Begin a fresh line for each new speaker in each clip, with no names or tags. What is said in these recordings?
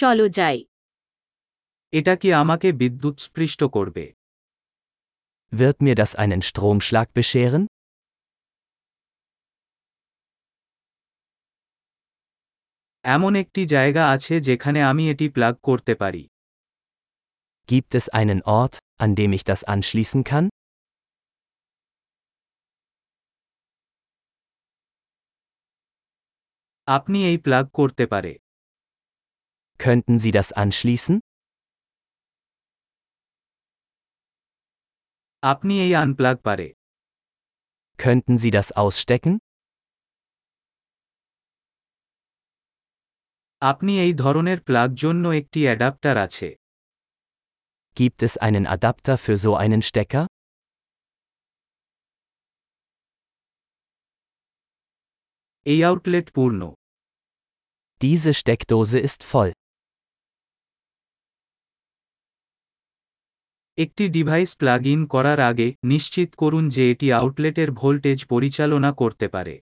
চলো যাই
এটা কি আমাকে বিদ্যুৎস্পৃষ্ট করবে
Wird mir das einen Stromschlag bescheren?
এমন একটি জায়গা আছে যেখানে আমি এটি প্লাগ করতে পারি
Gibt es einen Ort, an dem ich das anschließen kann?
আপনি এই প্লাগ করতে পারে
Könnten Sie das anschließen?
আপনি এই আনপ্লাগ পারে
Könnten Sie das ausstecken?
আপনি এই ধরনের প্লাগ জন্য একটি অ্যাডাপ্টার আছে
Gibt es einen Adapter für so einen Stecker?
এই আউটলেট পূর্ণ
Diese Steckdose ist voll.
একটি ডিভাইস প্লাগ ইন করার আগে নিশ্চিত করুন যে এটি আউটলেটের ভোল্টেজ পরিচালনা করতে পারে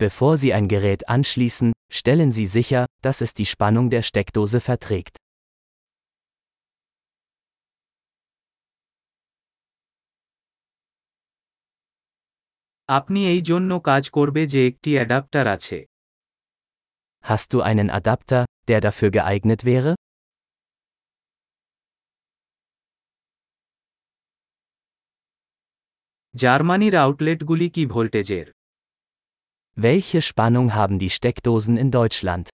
Bevor Sie ein Gerät anschließen, stellen Sie sicher, dass es die Spannung der Steckdose verträgt.
আপনি এই জন্য কাজ করবে যে একটি অ্যাডাপ্টার আছে
Hast du einen Adapter, der dafür geeignet wäre?
জার্মানির আউটলেটগুলি কি ভোল্টেজের
Welche Spannung haben die Steckdosen in Deutschland?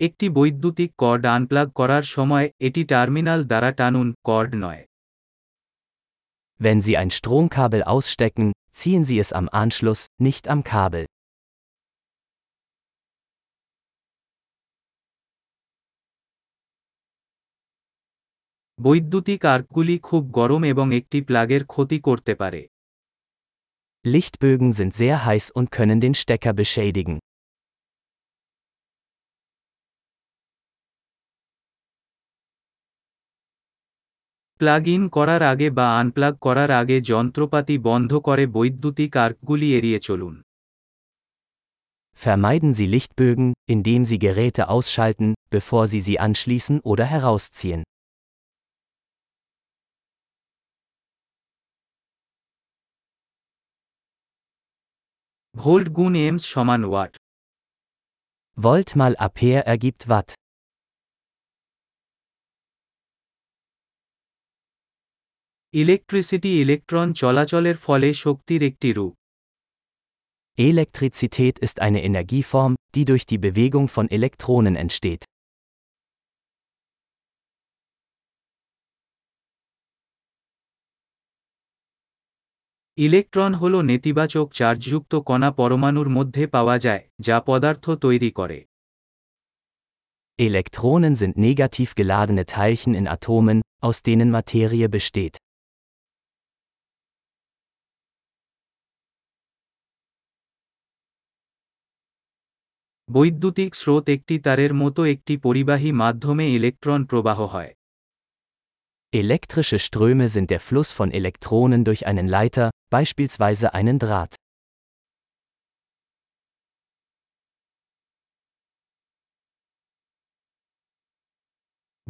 একটি বৈদ্যুতিক কর্ড আনপ্লাগ করার সময় এটি টার্মিনাল দ্বারা টানুন কর্ড নয়
Wenn Sie ein Stromkabel ausstecken, ziehen Sie es am Anschluss, nicht am Kabel.
বৈদ্যুতিক আর্কগুলি খুব গরম এবং একটি প্লাগের ক্ষতি করতে পারে
Lichtbögen sind sehr heiß und können den Stecker beschädigen.
Plug in করার আগে বা আনপ্লাগ করার আগে যন্ত্রপাতি বন্ধ করে বৈদ্যুতিক আর্কগুলি এড়িয়ে চলুন
Vermeiden Sie Lichtbögen, indem Sie Geräte ausschalten, bevor Sie sie anschließen oder herausziehen.
Volt গুণ এমস সমান watt
Volt mal Ampere ergibt Watt.
Electricity electron চলাচলের ফলে শক্তির একটি রূপ
Elektrizität ist eine Energieform, die durch die Bewegung von Elektronen entsteht.
Electron হল নেতিবাচক চার্জযুক্ত কণা পরমাণুর মধ্যে পাওয়া যায় যা পদার্থ তৈরি করে
Elektronen sind negativ geladene Teilchen in Atomen, aus denen Materie besteht.
বৈদ্যুতিক স্রোত একটি তারের মতো একটি পরিবাহী মাধ্যমে ইলেকট্রন প্রবাহ হয়
Elektrische Ströme sind der Fluss von Elektronen durch einen Leiter, beispielsweise einen Draht.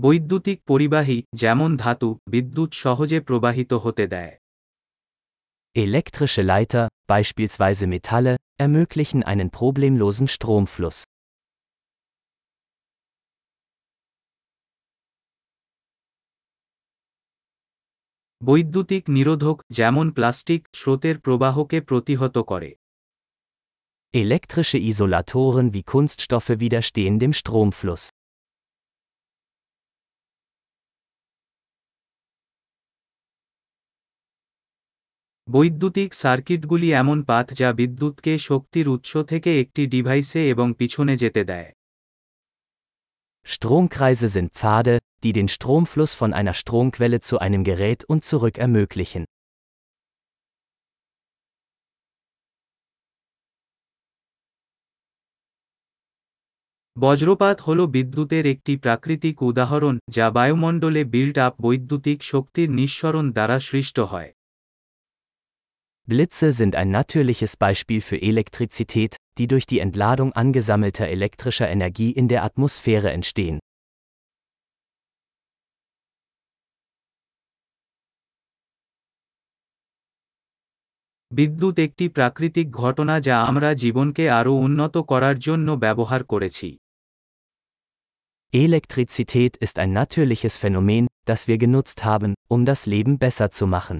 বৈদ্যুতিক পরিবাহী যেমন ধাতু বিদ্যুৎ সহজে প্রবাহিত হতে দেয়
Elektrische Leiter, beispielsweise Metalle, ermöglichen einen problemlosen Stromfluss.
বৈদ্যুতিক নিরোধক যেমন প্লাস্টিক স্রোতের প্রবাহকে প্রতিহত করে
Elektrische Isolatoren wie Kunststoffe widerstehen dem Stromfluss.
বৈদ্যুতিক সার্কিটগুলি এমন পাথ যা বিদ্যুৎকে শক্তির উৎস থেকে একটি ডিভাইসে এবং পিছনে যেতে দেয়
Stromkreise sind Pfade, die den Stromfluss von einer Stromquelle zu einem Gerät und zurück ermöglichen.
বজ্রপাত হল বিদ্যুতের একটি প্রাকৃতিক উদাহরণ যা বায়ুমণ্ডলে বিল্ড আপ বৈদ্যুতিক শক্তির নিঃসরণ দ্বারা সৃষ্ট হয়
Blitze sind ein natürliches Beispiel für Elektrizität, die durch die Entladung angesammelter elektrischer Energie in der Atmosphäre entstehen.
বিদ্যুৎ একটি প্রাকৃতিক ঘটনা যা আমরা জীবনকে আরও উন্নত করার জন্য ব্যবহার করেছি
Elektrizität ist ein natürliches Phänomen, das wir genutzt haben, um das Leben besser zu machen.